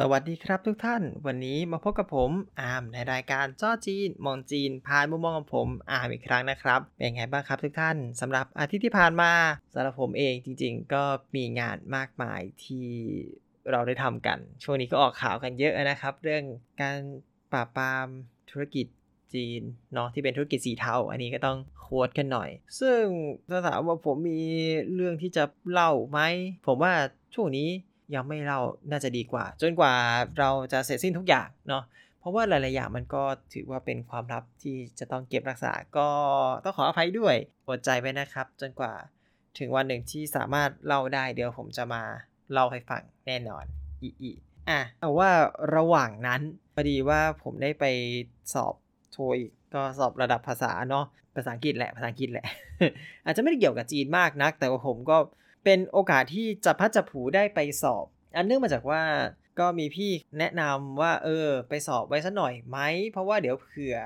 สวัสดีครับทุกท่าน วันนี้มาพบกับผมอาร์มในรายการจ้อจีน มองจีนผ่านมุมมองของผมอาร์มอีกครั้งนะครับ เป็นไงบ้างครับทุกท่านสำหรับอาทิตย์ที่ผ่านมาสำหรับผมเองจริง ๆ ก็มีงานมากมายที่เราได้ทำกัน ช่วงนี้ก็ออกข่าวกันเยอะนะครับ เรื่องการปราบปรามธุรกิจจีนเนาะที่เป็นธุรกิจสีเทาอันนี้ก็ต้องโค้ดกันหน่อย ซึ่งถ้าถามว่าผมมีเรื่องที่จะเล่าไหมผมว่าช่วงนี้ ยังไม่เล่าน่าจะดีกว่า จนกว่าเราจะเสร็จสิ้นทุกอย่างเนาะเพราะว่าหลายๆอย่างมันก็ถือว่าเป็นความลับที่จะต้องเก็บรักษาก็ต้องขออภัยด้วยอดใจไว้นะครับ จนกว่าถึงวันหนึ่งที่สามารถเล่าได้เดี๋ยวผมจะมาเล่าให้ฟังแน่นอนอีอีอะแต่ว่าระหว่างนั้นพอดีว่าผมได้ไปสอบโทอีกก็สอบระดับภาษาเนาะภาษาอังกฤษแหละภาษาอังกฤษแหละ อาจจะไม่ได้เกี่ยวกับจีนมากนัก แต่ว่าผมก็ เป็นโอกาสที่จะพัดจะผูได้ไปสอบ อันเนื่องมาจากว่าก็มีพี่แนะนำว่าเออ ไปสอบไว้สัหน่อยไหม เพราะว่าเดี๋ยวเผื่อ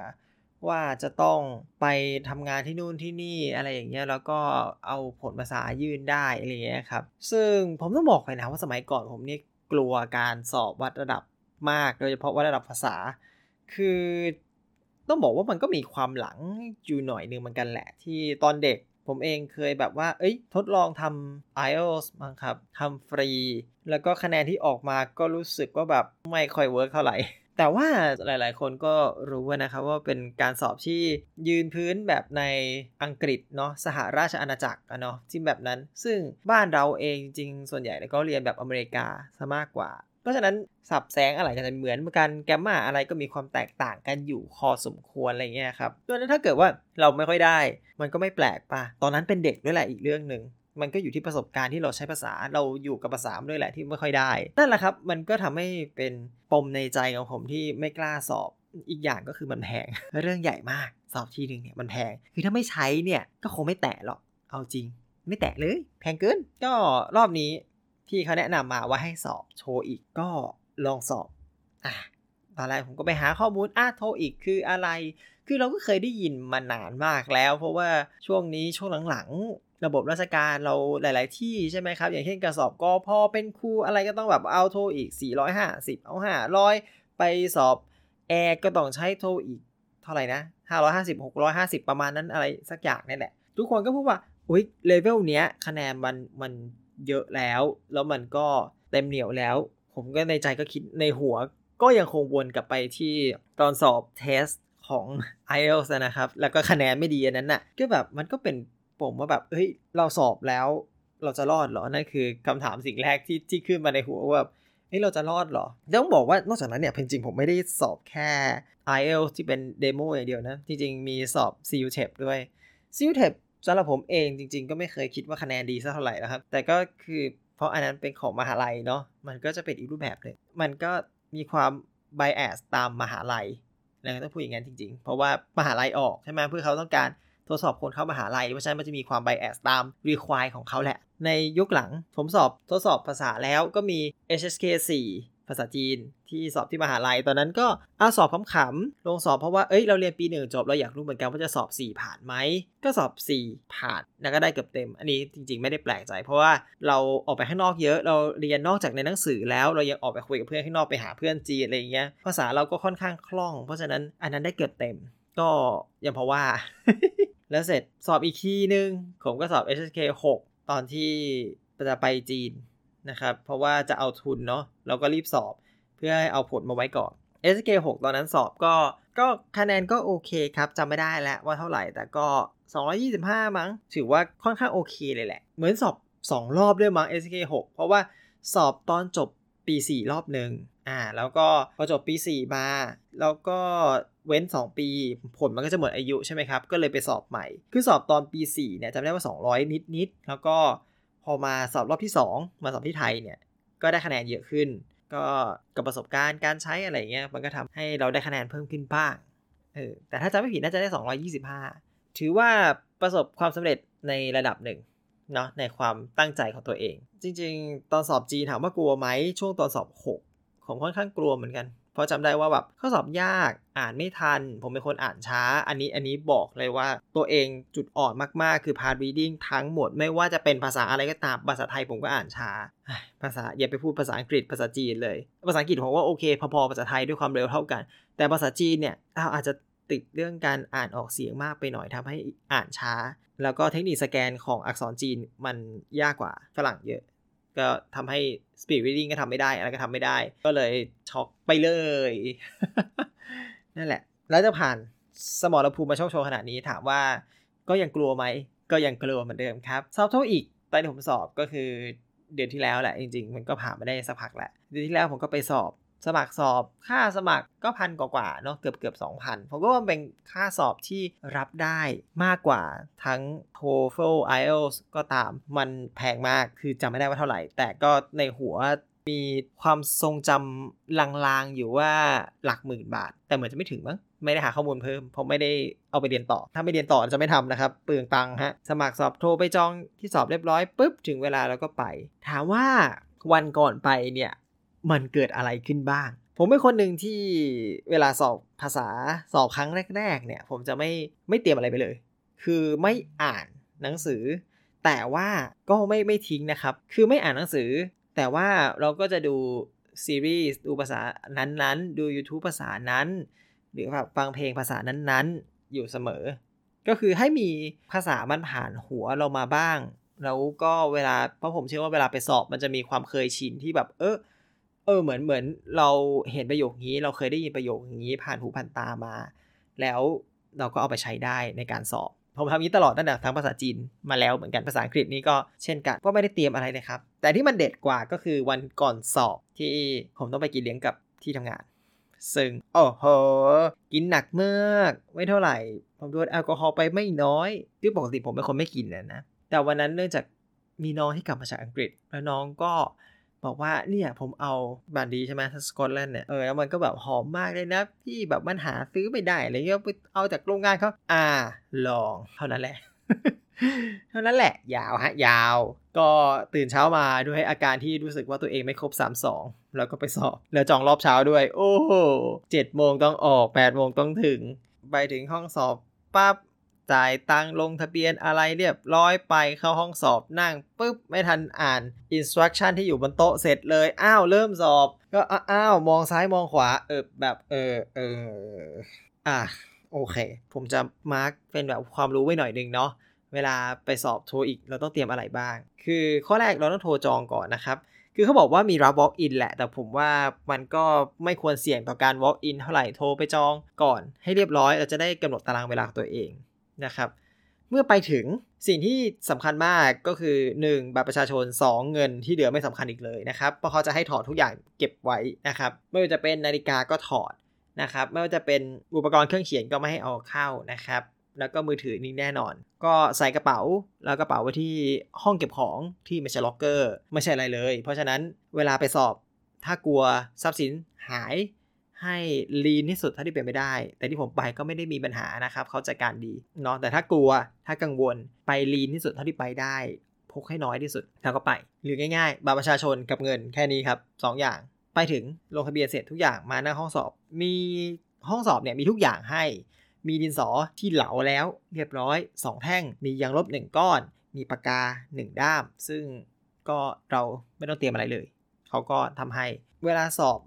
ว่าจะต้องไปทำงานที่นู่นที่นี่อะไรอย่างเงี้ยแล้วก็เอาผลภาษายื่นได้อะไรเงี้ยครับ ซึ่งผมต้องบอกเลยนะว่าสมัยก่อนผมนี่กลัวการสอบวัดระดับมาก โดยเฉพาะวัดระดับภาษา คือต้องบอกว่ามันก็มีความหลังอยู่หน่อยนึงเหมือนกันแหละ ที่ตอนเด็ก ผมเองเคยแบบว่า เอ้ย ทดลองทำ IELTS มั้งครับทำฟรี แล้วก็คะแนนที่ออกมาก็รู้สึกว่าแบบไม่ค่อย work เท่าไหร่แต่ว่าหลาย ๆ คนก็รู้นะครับว่าเป็นการสอบที่ยืนพื้นแบบในอังกฤษเนาะสหราชอาณาจักรอะเนาะที่แบบนั้น ซึ่งบ้านเราเองจริงส่วนใหญ่ก็เรียนแบบอเมริกาซะมากกว่า เพราะฉะนั้นสับแสงอะไรก็จะเหมือนกันแกมมาอะไรก็มีความแตกต่างกันอยู่พอสมควรอะไรเงี้ยครับดังนั้นถ้าเกิดว่าเราไม่ค่อยได้ มันก็ไม่แปลกป่ะ ตอนนั้นเป็นเด็กด้วยแหละอีกเรื่องหนึ่งมันก็อยู่ที่ประสบการณ์ที่เราใช้ภาษาเราอยู่กับภาษาด้วยแหละที่ไม่ค่อยได้นั่นแหละครับ มันก็ทำให้เป็นปมในใจของผมที่ไม่กล้าสอบอีกอย่างก็คือมันแพงเรื่องใหญ่มากสอบทีหนึ่งเนี่ยมันแพงคือถ้าไม่ใช้เนี่ยก็คงไม่แตะหรอกเอาจริง ไม่แตะเลย แพงเกิน ก็รอบนี้ ที่เขาแนะนำมาว่าให้สอบโชว์อีกก็ลองสอบอะตอนแรกผมก็ไปหาข้อมูลอะโทอีกคืออะไร คือเราก็เคยได้ยินมานานมากแล้ว เพราะว่าช่วงนี้ช่วงหลังๆ ระบบราชการเราหลาย ๆ ที่ใช่ไหมครับ อย่างเช่นกระสอบกอพอเป็นครูอะไรก็ต้องแบบเอาโทอีก 450 เอา 500 ไปสอบแอร์ก็ต้องใช้โทอีกเท่าไหร่นะ 550 650 ประมาณนั้นอะไรสักอย่างนี่แหละ ทุกคนก็พูดว่าอุ้ยเลเวลเนี้ยคะแนนมันมัน เยอะแล้ว แล้วมันก็เต็มเหนียวแล้ว ผมก็ในใจก็คิดในหัว ก็ยังคงวนกลับไปที่ตอนสอบเทสของ IELTS นะครับ แล้วก็คะแนนไม่ดีอันนั้นน่ะก็แบบมันก็เป็นผมว่าแบบเฮ้ยเราสอบแล้ว เราจะรอดเหรอนั่นคือคำถามสิ่งแรกที่ที่ขึ้นมาในหัวว่าเฮ้ยเราจะรอดเหรอ ต้องบอกว่านอกจากนั้นเนี่ยจริงๆผมไม่ได้สอบแค่ IELTS ที่เป็น demo อย่างเดียวนะ จริงๆมีสอบ CU TEP ด้วย CU TEP สำหรับผมเองจริง ๆ ก็ไม่เคยคิดว่าคะแนนดีสักเท่าไหร่นะครับ แต่ก็คือเพราะอันนั้นเป็นของมหาลัยเนาะมันก็จะเป็นอีกรูปแบบเลยมันก็มีความ bias ตามมหาลัยแล้วต้องพูดอย่างนั้นจริง ๆ เพราะว่ามหาลัยออกใช่ไหมเพื่อเขาต้องการทดสอบคนเข้ามหาลัยเพราะฉะนั้นมันจะมีความ bias ตาม require ของเขาแหละ ในยุคหลังผมสอบทดสอบภาษาแล้วก็มี HSK 4 ภาษาจีนที่สอบที่มหาลัย ตอนนั้นก็อาสอบขำๆลงสอบเพราะว่าเอ้ยเราเรียนปีหนึ่งจบเราอยากรู้เหมือนกันว่าจะสอบ 4 ผ่านไหมก็สอบ 4 ผ่านแล้วก็ได้เกือบเต็ม อันนี้จริง ๆ ไม่ได้แปลกใจ เพราะว่าเราออกไปข้างนอกเยอะ เราเรียนนอกจากในหนังสือแล้วเรายังออกไปคุยกับเพื่อนข้างนอกไปหาเพื่อนจีนอะไรเงี้ยภาษาเราก็ค่อนข้างคล่อง เพราะฉะนั้นอันนั้นได้เกือบเต็ม ก็ยังเพราะว่า แล้วเสร็จสอบอีกทีนึงผมก็สอบ HSK 6 ตอนที่จะไปจีน นะครับ เพราะว่าจะเอาทุนเนาะเราก็รีบสอบ เพื่อให้เอาผลมาไว้ก่อน SK 6 ตอนนั้นสอบก็ก็คะแนนก็โอเคครับจำไม่ได้แล้วว่าเท่าไหร่แต่ก็ 225 มั้ง ถือว่าค่อนข้างโอเคเลยแหละ เหมือนสอบ 2 รอบด้วยมั้ง SK 6 เพราะว่าสอบตอนจบปี 4 รอบหนึ่งอ่า แล้วก็พอจบปี 4 มา แล้วก็เว้น 2 ปี ผลมันก็จะหมดอายุใช่ไหมครับ ก็เลยไปสอบใหม่ คือสอบตอนปี 4 เนี่ยจำได้ว่า 200 นิดนิดแล้วก็ พอมาสอบรอบที่ 2 มาสอบที่ไทยเนี่ย ก็ได้คะแนนเยอะขึ้น ก็กับประสบการณ์การใช้อะไรเงี้ย มันก็ทำให้เราได้คะแนนเพิ่มขึ้นบ้าง เออ แต่ถ้าจำไม่ผิดน่าจะได้ 225 ถือว่าประสบความสำเร็จในระดับหนึ่งเนาะ ในความตั้งใจของตัวเอง จริง ๆ ตอนสอบจีนถามว่ากลัวไหม ช่วงตอนสอบ 6 ผมค่อนข้างกลัวเหมือนกัน เพราะจำได้ว่าแบบข้อสอบยากอ่านไม่ทัน ผมเป็นคนอ่านช้า อันนี้อันนี้บอกเลยว่าตัวเองจุดอ่อนมากๆ คือ part reading ทั้งหมดไม่ว่าจะเป็นภาษาอะไรก็ตามภาษาไทยผมก็อ่านช้า ภาษาอย่าไปพูดภาษาอังกฤษภาษาจีนเลย ภาษาอังกฤษผมว่าโอเค พอๆภาษาไทยด้วยความเร็วเท่ากัน แต่ภาษาจีนเนี่ยอาจจะติดเรื่องการอ่านออกเสียงมากไปหน่อยทำให้อ่านช้า แล้วก็เทคนิคสแกนของอักษรจีนมันยากกว่าฝรั่งเยอะ ก็ทำให้ speed reading ก็ทำไม่ได้อะไรก็ทำไม่ได้ ก็เลยช็อกไปเลย นั่นแหละ แล้วจะผ่านสมรภูมิมาโชคโชว์ขนาดนี้ถามว่าก็ยังกลัวไหม ก็ยังกลัวเหมือนเดิมครับสอบเท่าอีกตอนที่ผมสอบก็คือเดือนที่แล้วแหละ จริง ๆ มันก็ผ่านมาได้สักพักแหละเดือนที่แล้วผมก็ไปสอบ สมัครสอบค่าสมัครก็พันกว่าเนาะเกือบเกือบสองพันผมก็ว่าเป็นค่าสอบที่รับได้มากกว่าทั้ง TOEFL IELTS ก็ตามมันแพงมากคือจำไม่ได้ว่าเท่าไหร่ แต่ก็ในหัวมีความทรงจำลางๆ อยู่ว่าหลักหมื่นบาท แต่เหมือนจะไม่ถึงมั้งไม่ได้หาข้อมูลเพิ่ม เพราะไม่ได้เอาไปเรียนต่อ ถ้าไม่เรียนต่อจะไม่ทำนะครับ เปลืองตังค์ฮะ สมัครสอบโทรไปจองที่สอบเรียบร้อยปุ๊บ ถึงเวลาแล้วก็ไป ถามว่าวันก่อนไปเนี่ย มันเกิดอะไรขึ้นบ้าง ผมเป็นคนหนึ่งที่เวลาสอบภาษาสอบครั้งแรก ๆ เนี่ย ผมจะไม่ไม่เตรียมอะไรไปเลย คือไม่อ่านหนังสือ แต่ว่าก็ไม่ไม่ทิ้งนะครับ คือไม่อ่านหนังสือ แต่ว่าเราก็จะดูซีรีส์ดูภาษานั้นๆ ดู YouTube ภาษานั้น หรือแบบฟังเพลงภาษานั้นๆ อยู่เสมอ ก็คือให้มีภาษามันผ่านหัวเรามาบ้าง แล้วก็เวลาเพราะผมเชื่อว่าเวลาไปสอบมันจะมีความเคยชินที่แบบเออ ออเหมือนเหมือนเราเห็นประโยคนี้ เราเคยได้ยินประโยคนี้ผ่านหูผ่านตามา แล้วเราก็เอาไปใช้ได้ในการสอบผมทำนี้ตลอดตั้งแต่ทั้งภาษาจีนมาแล้วเหมือนกันภาษาอังกฤษนี่ก็เช่นกันก็ไม่ได้เตรียมอะไรเลยครับ แต่ที่มันเด็ดกว่าก็คือวันก่อนสอบที่ผมต้องไปกินเลี้ยงกับที่ทำงาน ซึ่งโอ้โหกินหนักมากไม่เท่าไหร่ ผมโดนแอลกอฮอล์ไปไม่น้อยคือปกติผมเป็นคนไม่กินนะนะแต่วันนั้นเนื่องจากมีน้องที่กลับมาจากอังกฤษ แล้วน้องก็ บอกว่าเนี่ยผมเอาบานดีใช่ไหมสกอตแลนด์เนี่ยเออแล้วมันก็แบบหอมมากเลยนะพี่แบบมันหาซื้อไม่ได้อะไรเงี้ยไปเอาจากโรงงานเขาอ่าลองเท่านั้นแหละเท่านั้นแหละ ยาวฮะ ยาว ก็ตื่นเช้ามาด้วยอาการที่รู้สึกว่าตัวเองไม่ครบ 3 2 แล้วก็ไปสอบ แล้วจองรอบเช้าด้วย โอ้โหเจ็ดโมงต้องออก8โมงต้องถึง ไปถึงห้องสอบปั๊บ จ่ายตังลงทะเบียนอะไรเรียบร้อยไปเข้าห้องสอบนั่งปุ๊บไม่ทันอ่าน instruction ที่อยู่บนโต๊ะเสร็จเลย อ้าวเริ่มสอบ ก็อ้าวมองซ้ายมองขวาเออแบบเออเอออะโอเค ผมจะ mark เป็นแบบความรู้ไว้หน่อยนึงเนาะเวลาไปสอบ TOEIC เราต้องเตรียมอะไรบ้าง คือข้อแรกเราต้องโทรจองก่อนนะครับ คือเขาบอกว่ามีรับ walk in แหละ แต่ผมว่ามันก็ไม่ควรเสี่ยงต่อการ walk in เท่าไหร่ โทรไปจองก่อนให้เรียบร้อย เราจะได้กำหนดตารางเวลาตัวเอง นะครับ เมื่อไปถึงสิ่งที่สำคัญมากก็คือ 1. บัตรประชาชน 2. เงินที่เหลือไม่สำคัญอีกเลยนะครับเพราะเขาจะให้ถอดทุกอย่างเก็บไว้นะครับไม่ว่าจะเป็นนาฬิกาก็ถอดนะครับไม่ว่าจะเป็นอุปกรณ์เครื่องเขียนก็ไม่ให้เอาเข้านะครับแล้วก็มือถือนี่แน่นอน ก็ใส่กระเป๋า แล้วกระเป๋าไว้ที่ห้องเก็บของที่ไม่ใช่ล็อกเกอร์ ไม่ใช่อะไรเลย เพราะฉะนั้นเวลาไปสอบถ้ากลัวทรัพย์สินหาย ให้ลีนที่สุดเท่าที่เป็นไปได้ แต่ที่ผมไปก็ไม่ได้มีปัญหานะครับเขาจัดการดีเนาะแต่ถ้ากลัวถ้ากังวลไปลีนที่สุดเท่าที่ไปได้พกให้น้อยที่สุดแล้วก็ไป หรือง่ายๆบัตรประชาชนกับเงินแค่นี้ครับ2ออย่าง ไปถึงลงทะเบียนเสร็จทุกอย่างมาหน้าห้องสอบ มีห้องสอบเนี่ยมีทุกอย่างให้ มีดินสอที่เหลาแล้ว เรียบร้อย 2 แท่ง มียางลบ 1 ก้อน มีปากกา 1 ด้าม ซึ่งก็เราไม่ต้องเตรียมอะไรเลย เขาก็ทำให้ เวลาสอบ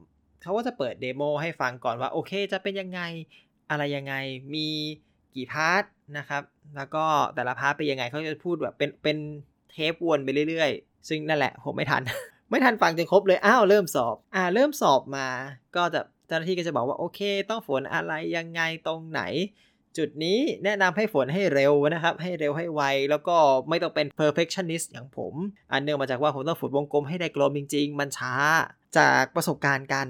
เขาก็จะเปิด demo ให้ฟังก่อนว่าโอเคจะเป็นยังไงอะไรยังไงมีกี่ part นะครับ แล้วก็แต่ละ part เป็นยังไงเขาจะพูดแบบเป็นเป็นเทปวนไปเรื่อยๆ ซึ่งนั่นแหละผมไม่ทัน ไม่ทันฟังจนครบเลยอ้าวเริ่มสอบ อ่าเริ่มสอบมา ก็จะเจ้าหน้าที่ก็จะบอกว่าโอเค ต้องฝนอะไรยังไงตรงไหน จุดนี้แนะนำให้ฝนให้เร็วนะครับ ให้เร็วให้ไว แล้วก็ไม่ต้องเป็น perfectionist อย่างผม อันเนื่องมาจากว่าผมต้องฝนวงกลมให้ได้กลมจริง ๆ มันช้า จากประสบการณ์การ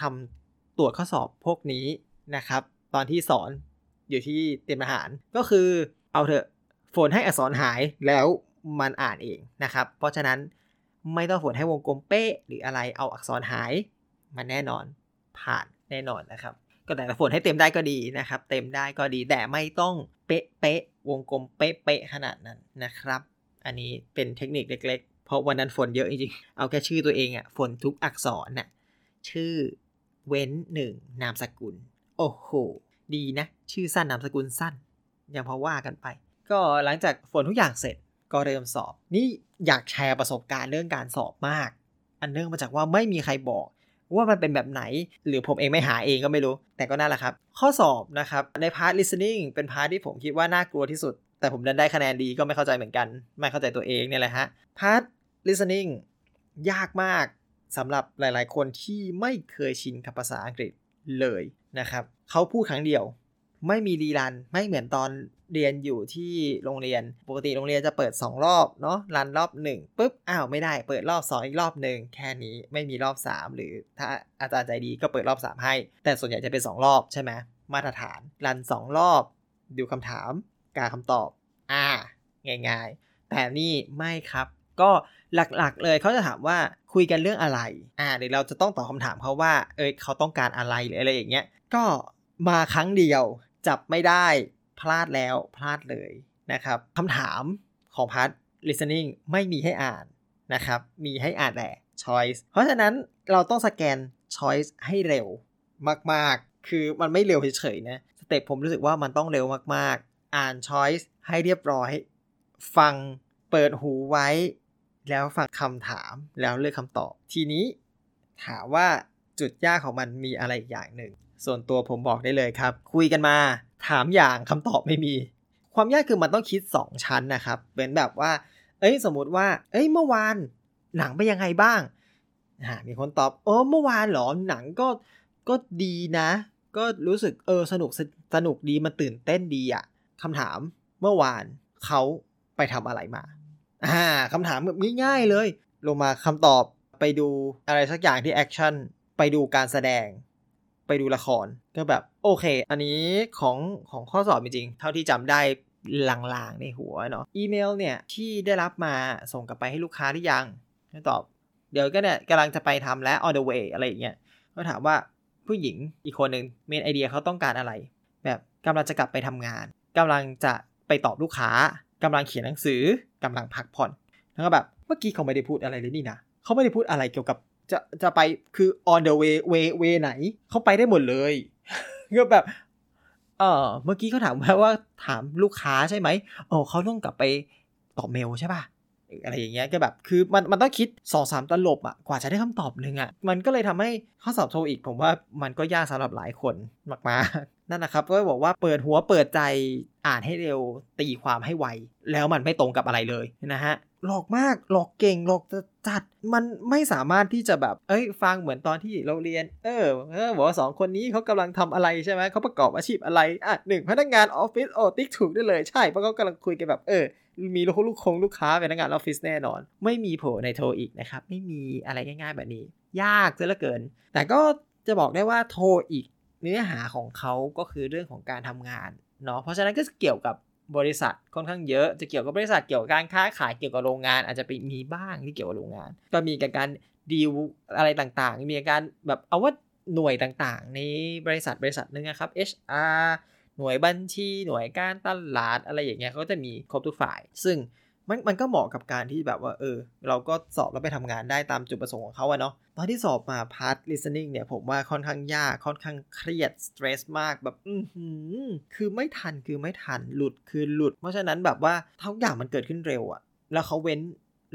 ทำตรวจข้อสอบพวกนี้นะครับ ตอนที่สอนอยู่ที่เตรียมทหาร ก็คือเอาเถอะฝนให้อักษรหายแล้วมันอ่านเองนะครับ เพราะฉะนั้นไม่ต้องฝนให้วงกลมเป๊ะหรืออะไรเอาอักษรหาย มันแน่นอนผ่านแน่นอนนะครับ ก็แต่ฝนให้เต็มได้ก็ดีนะครับ เต็มได้ก็ดีแต่ไม่ต้องเป๊ะเป๊ะวงกลมเป๊ะเป๊ะขนาดนั้นนะครับ อันนี้เป็นเทคนิคเล็กๆ เพราะวันนั้นฝนเยอะจริงๆ เอาแค่ชื่อตัวเองอะฝนทุกอักษรน่ะชื่อเว้นหนึ่งนามสกุล โอ้โห ดีนะ ชื่อสั้นนามสกุลสั้น ยังพอว่ากันไป ก็หลังจากฝนทุกอย่างเสร็จก็เริ่มสอบ นี่อยากแชร์ประสบการณ์เรื่องการสอบมาก อันเนื่องมาจากว่าไม่มีใครบอก ว่ามันเป็นแบบไหน หรือผมเองไม่หาเองก็ไม่รู้ แต่ก็นั่นแหละครับ ข้อสอบนะครับ ใน part listening เป็น part ที่ผมคิดว่าน่ากลัวที่สุด แต่ผมดันได้คะแนนดีก็ไม่เข้าใจเหมือนกัน ไม่เข้าใจตัวเองเนี่ยแหละฮะพาร์ท listening ยากมากสำหรับหลาย ๆ คนที่ไม่เคยชินกับภาษาอังกฤษเลยนะครับเขาพูดครั้งเดียว ไม่มี rerun ไม่เหมือนตอน เรียนอยู่ที่โรงเรียน ปกติโรงเรียนจะเปิด 2 รอบเนาะรันรอบ1ปุ๊บอ้าวไม่ได้เปิดรอบ 2 อีกรอบหนึ่งแค่นี้ไม่มีรอบ 3 หรือถ้าอาจารย์ใจดีก็เปิดรอบ 3 ให้ แต่ส่วนใหญ่จะเป็น 2 รอบใช่ไหมมาตรฐานรัน 2 รอบ ดูคำถามกาคำตอบ อ่า ง่าย ๆ แต่นี่ไม่ครับ ก็หลักๆ เลยเขาจะถามว่าคุยกันเรื่องอะไร อ่าเดี๋ยวเราจะต้องตอบคำถามเขาว่า เอยเขาต้องการอะไรหรืออะไรอย่างเงี้ย ก็มาครั้งเดียวจับไม่ได้ พลาดแล้วพลาดเลยนะครับคำถามของพาร์ท listening ไม่มีให้อ่านนะครับ มีให้อ่านแต่ choice เพราะฉะนั้นเราต้องสแกน choice ให้เร็วมาก ๆ คือมันไม่เร็วเฉยๆนะ สเต็ปผมรู้สึกว่ามันต้องเร็วมาก ๆ อ่าน choice ให้เรียบร้อย ฟังเปิดหูไว้ แล้วฟังคำถามแล้วเลือกคำตอบ ทีนี้ถามว่าจุดยากของมันมีอะไรอีกอย่างหนึ่ง ส่วนตัวผมบอกได้เลยครับ คุยกันมา ถามอย่างคำตอบไม่มี ความยากคือมันต้องคิด 2 ชั้นนะครับเหมือนแบบว่า เอ้ยสมมติว่า เอ้ยเมื่อวานหนังเป็นยังไงบ้างอ่ามีคนตอบเออเมื่อวานหรอหนังก็ก็ดีนะ ก็รู้สึกเออสนุกสนุกดีมันตื่นเต้นดีอะคำถามเมื่อวานเขาไปทำอะไรมาอ่าคำถามแบบง่ายๆเลย ลงมาคำตอบไปดูอะไรสักอย่างที่ action ไปดูการแสดง ไปดูละครก็แบบโอเค อันนี้ของของข้อสอบจริงๆเท่าที่จำได้ลางๆในหัวเนาะอีเมลเนี่ยที่ได้รับมาส่งกลับไปให้ลูกค้าหรือยังตอบ เดี๋ยวก็เนี่ยกำลังจะไปทำแล้ว on the way อะไรอย่างเงี้ยก็ถามว่าผู้หญิงอีกคนหนึ่ง main idea เขาต้องการอะไร แบบกำลังจะกลับไปทำงานกำลังจะไปตอบลูกค้ากำลังเขียนหนังสือกำลังพักผ่อนแล้วก็แบบเมื่อกี้เขาไม่ได้พูดอะไรเลยนี่นะเขาไม่ได้พูดอะไรเกี่ยวกับ จะจะไปคือ on the way way way ไหน เขาไปได้หมดเลยก็แบบเออเมื่อกี้เขาถามว่าถามลูกค้าใช่ไหมโอ้เขาต้องกลับไปตอบเมลใช่ป่ะ อะไรอย่างเงี้ยก็แบบคือมันมันต้องคิดสองสามตลบอะกว่าจะได้คำตอบหนึ่งอะมันก็เลยทำให้ข้อสอบโทอีก ผมว่ามันก็ยากสำหรับหลายคนมากๆนั่นนะครับก็บอกว่าเปิดหัวเปิดใจอ่านให้เร็วตีความให้ไว แล้วมันไม่ตรงกับอะไรเลยนะฮะหลอกมากหลอกเก่งหลอกจัดมันไม่สามารถที่จะแบบ เอ้ย ฟังเหมือนตอนที่เราเรียน เออเออบอกว่าสองคนนี้เขากำลังทำอะไรใช่ไหมเขาประกอบอาชีพอะไรอะหนึ่งพนักงานออฟฟิศโอ้ติ๊กถูกได้เลยใช่เพราะเขากำลังคุยกันแบบเออ มีลูกลูกคงลูกค้าเป็นนักงานออฟฟิศแน่นอน ไม่มีโผล่ในโทรอีกนะครับ ไม่มีอะไรง่าย ๆ แบบนี้ ยากซะเหลือเกิน แต่ก็จะบอกได้ว่าโทรอีกเนื้อหาของเขาก็คือเรื่องของการทำงานเนาะเพราะฉะนั้นก็เกี่ยวกับบริษัทค่อนข้างเยอะ จะเกี่ยวกับบริษัทเกี่ยวกับการค้าขายเกี่ยวกับโรงงาน อาจจะไปมีบ้างที่เกี่ยวกับโรงงาน ก็มีการดีลอะไรต่างๆ มีการแบบเอาว่าหน่วยต่างๆ ในบริษัทบริษัทหนึ่งนะครับ HR หน่วยบัญชีหน่วยการตลาดอะไรอย่างเงี้ยเขาจะมีครบทุกฝ่าย ซึ่งมันมันก็เหมาะกับการที่แบบว่าเออ เราก็สอบแล้วไปทำงานได้ตามจุดประสงค์ของเขาอะเนาะตอนที่สอบมาพาร์ท listening เนี่ยผมว่าค่อนข้างยากค่อนข้างเครียดสเตรสมากแบบอือคือไม่ทันคือไม่ทันหลุดคือหลุด เพราะฉะนั้นแบบว่าทุกอย่างมันเกิดขึ้นเร็วอะแล้วเขาเว้น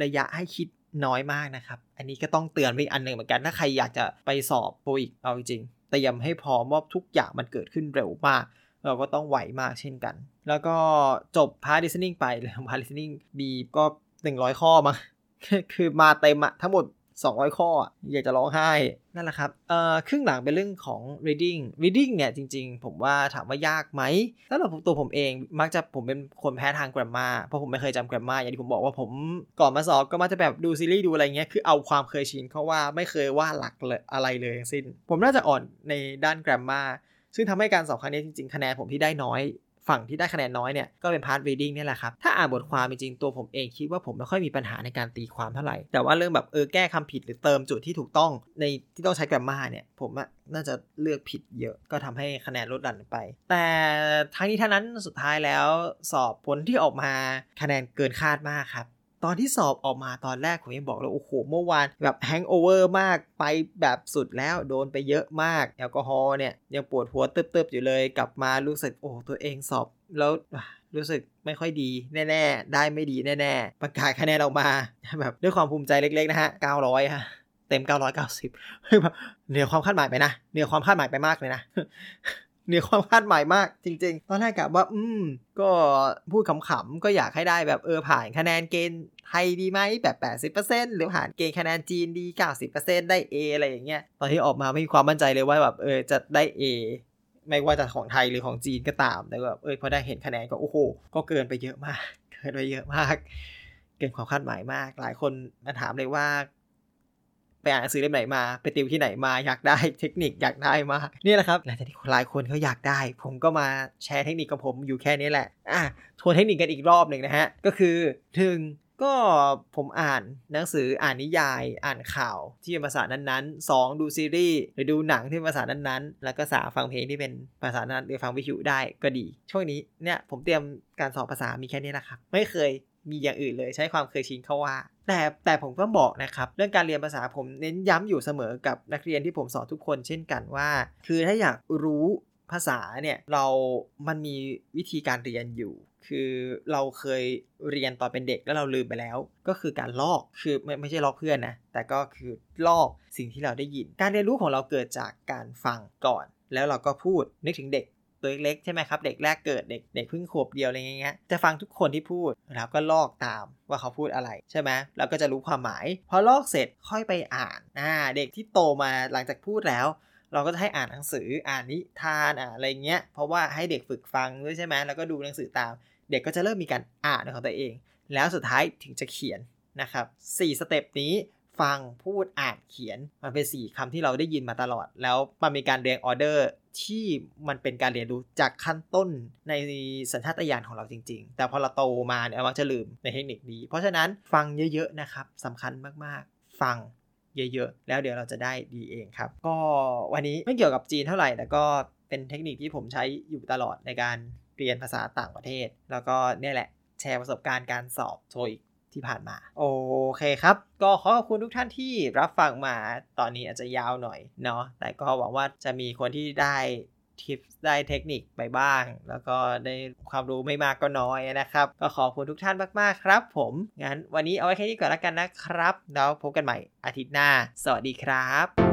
ระยะให้คิดน้อยมากนะครับ อันนี้ก็ต้องเตือนไปอันหนึ่งเหมือนกัน ถ้าใครอยากจะไปสอบโปรอีกเอาจริงเตรียมให้พร้อมว่าทุกอย่างมันเกิดขึ้นเร็วมาก เราก็ต้องไหวมากเช่นกัน แล้วก็จบ part listening ไปแล้ว part listening มีก็ 100 ข้อมาคือมาเต็มอะทั้งหมด 200 ข้อ อยากจะร้องไห้ นั่นแหละครับเอ่อครึ่งหลังเป็นเรื่องของ reading reading เนี่ยจริงๆ ผมว่าถามว่ายากไหมสำหรับตัวผมเองมักจะผมเป็นคนแพ้ทาง grammar เพราะผมไม่เคยจำ grammar อย่างที่ผมบอกว่าผมก่อนมาสอบก็มักจะแบบดูซีรีส์ดูอะไรเงี้ยคือเอาความเคยชินเข้าว่าไม่เคยว่าหลักเลยอะไรเลยทั้งสิ้น ผมน่าจะอ่อนในด้าน grammar ซึ่งทำให้การสอบครั้งนี้จริงๆ คะแนนผมที่ได้น้อย ฝั่งที่ได้คะแนนน้อยเนี่ยก็เป็น part reading นี่แหละครับ ถ้าอ่านบทความจริงๆ ตัวผมเองคิดว่าผมไม่ค่อยมีปัญหาในการตีความเท่าไหร่ แต่ว่าเรื่องแบบเออแก้คำผิดหรือเติมจุดที่ถูกต้องในที่ต้องใช้ grammar เนี่ยผมอะน่าจะเลือกผิดเยอะก็ทำให้คะแนนลดหลั่นไป แต่ทั้งนี้ทั้งนั้นสุดท้ายแล้วสอบผลที่ออกมาคะแนนเกินคาดมากครับ ตอนที่สอบออกมาตอนแรกผมยังบอกเลยโอ้โหเมื่อวานแบบ hangover มากไปแบบสุดแล้วโดนไปเยอะมากแอลกอฮอล์เนี่ยยังปวดหัวเติบๆอยู่เลย กลับมารู้สึกโอ้ตัวเองสอบแล้วรู้สึกไม่ค่อยดีแน่ ๆ ได้ไม่ดีแน่ ๆ ประกาศคะแนนออกมาแบบด้วยความภูมิใจเล็ก ๆ นะฮะ 900ฮะเต็ม 990แบบเหนือความคาดหมายไปนะเหนือความคาดหมายไปมากเลยนะ เหนือความคาดหมายมากจริง ๆ ตอนแรกกะว่า อืม ก็พูดขำๆก็อยากให้ได้แบบเออผ่านคะแนนเกณฑ์ไทยดีไหมแบบ 80%หรือผ่านเกณฑ์คะแนนจีนดี 90%ได้ A อะไรอย่างเงี้ยตอนที่ออกมาไม่มีความมั่นใจเลยว่าแบบเออจะได้ A ไม่ว่าจะของไทยหรือของจีนก็ตามแต่แบบเออพอได้เห็นคะแนนก็โอ้โห ก็เกินไปเยอะมาก เกินไปเยอะมาก เกินความคาดหมายมาก หลายคนมาถามเลยว่า ไปอ่านหนังสือเล่มไหนมา ไปติวที่ไหนมาอยากได้เทคนิคอยากได้มากนี่แหละครับหลังจากที่หลายคนเขาอยากได้ ผมก็มาแชร์เทคนิคกับผมอยู่แค่นี้แหละอะทวนเทคนิคกันอีกรอบหนึ่งนะฮะก็คือถึงก็ผมอ่านหนังสืออ่านนิยายอ่านข่าวที่เป็นภาษานั้นๆ 2 ดูซีรีส์หรือดูหนังที่เป็นภาษานั้นๆ แล้วก็สาฟังเพลงที่เป็นภาษานั้นหรือฟังวิทยุได้ก็ดี ช่วงนี้เนี่ยผมเตรียมการสอบภาษามีแค่นี้นะครับ ไม่เคยมีอย่างอื่นเลยใช้ความเคยชินเข้าว่า แต่แต่ผมก็บอกนะครับ เรื่องการเรียนภาษาผมเน้นย้ำอยู่เสมอกับนักเรียนที่ผมสอนทุกคนเช่นกันว่า คือถ้าอยากรู้ภาษาเนี่ยเรามันมีวิธีการเรียนอยู่ คือเราเคยเรียนตอนเป็นเด็กแล้วเราลืมไปแล้ว ก็คือการลอกคือไม่ไม่ใช่ลอกเพื่อนนะแต่ก็คือลอกสิ่งที่เราได้ยิน การเรียนรู้ของเราเกิดจากการฟังก่อน แล้วเราก็พูดนึกถึงเด็ก ตัวเล็กใช่ไหมครับ เด็กแรกเกิดเด็กเด็กเพิ่งขวบเดียวอะไรเงี้ยจะฟังทุกคนที่พูดแล้วก็ลอกตามว่าเขาพูดอะไรใช่ไหมแล้วก็จะรู้ความหมาย พอลอกเสร็จค่อยไปอ่านอ่าเด็กที่โตมาหลังจากพูดแล้ว เราก็จะให้อ่านหนังสืออ่านนิทานอ่าอะไรเงี้ยเพราะว่าให้เด็กฝึกฟังด้วยใช่ไหมแล้วก็ดูหนังสือตาม เด็กก็จะเริ่มมีการอ่านของตัวเอง แล้วสุดท้ายถึงจะเขียนนะครับ4สเต็ปนี้ฟังพูดอ่านเขียน มันเป็น 4คำที่เราได้ยินมาตลอด แล้วมันมีการเรียงออเดอร์ ที่มันเป็นการเรียนรู้จากขั้นต้นในสัญชาตญาณของเราจริง ๆ แต่พอเราโตมาเนี่ยเราจะลืมในเทคนิคนี้ เพราะฉะนั้นฟังเยอะๆนะครับสำคัญมากๆ ฟังเยอะๆ แล้วเดี๋ยวเราจะได้ดีเองครับ ก็วันนี้ไม่เกี่ยวกับจีนเท่าไหร่ แต่ก็เป็นเทคนิคที่ผมใช้อยู่ตลอดในการเรียนภาษาต่างประเทศ แล้วก็เนี่ยแหละแชร์ประสบการณ์การสอบโทอีก ที่ผ่านมา โอเคครับ ก็ขอขอบคุณทุกท่านที่รับฟังมาตอนนี้อาจจะยาวหน่อยเนาะแต่ก็หวังว่าจะมีคนที่ได้ทิปได้เทคนิคไปบ้าง แล้วก็ได้ความรู้ไม่มากก็น้อยนะครับ ก็ขอบคุณทุกท่านมาก ๆ ครับผม งั้นวันนี้เอาไว้แค่นี้ก่อนแล้วกันนะครับ แล้วพบกันใหม่อาทิตย์หน้า สวัสดีครับ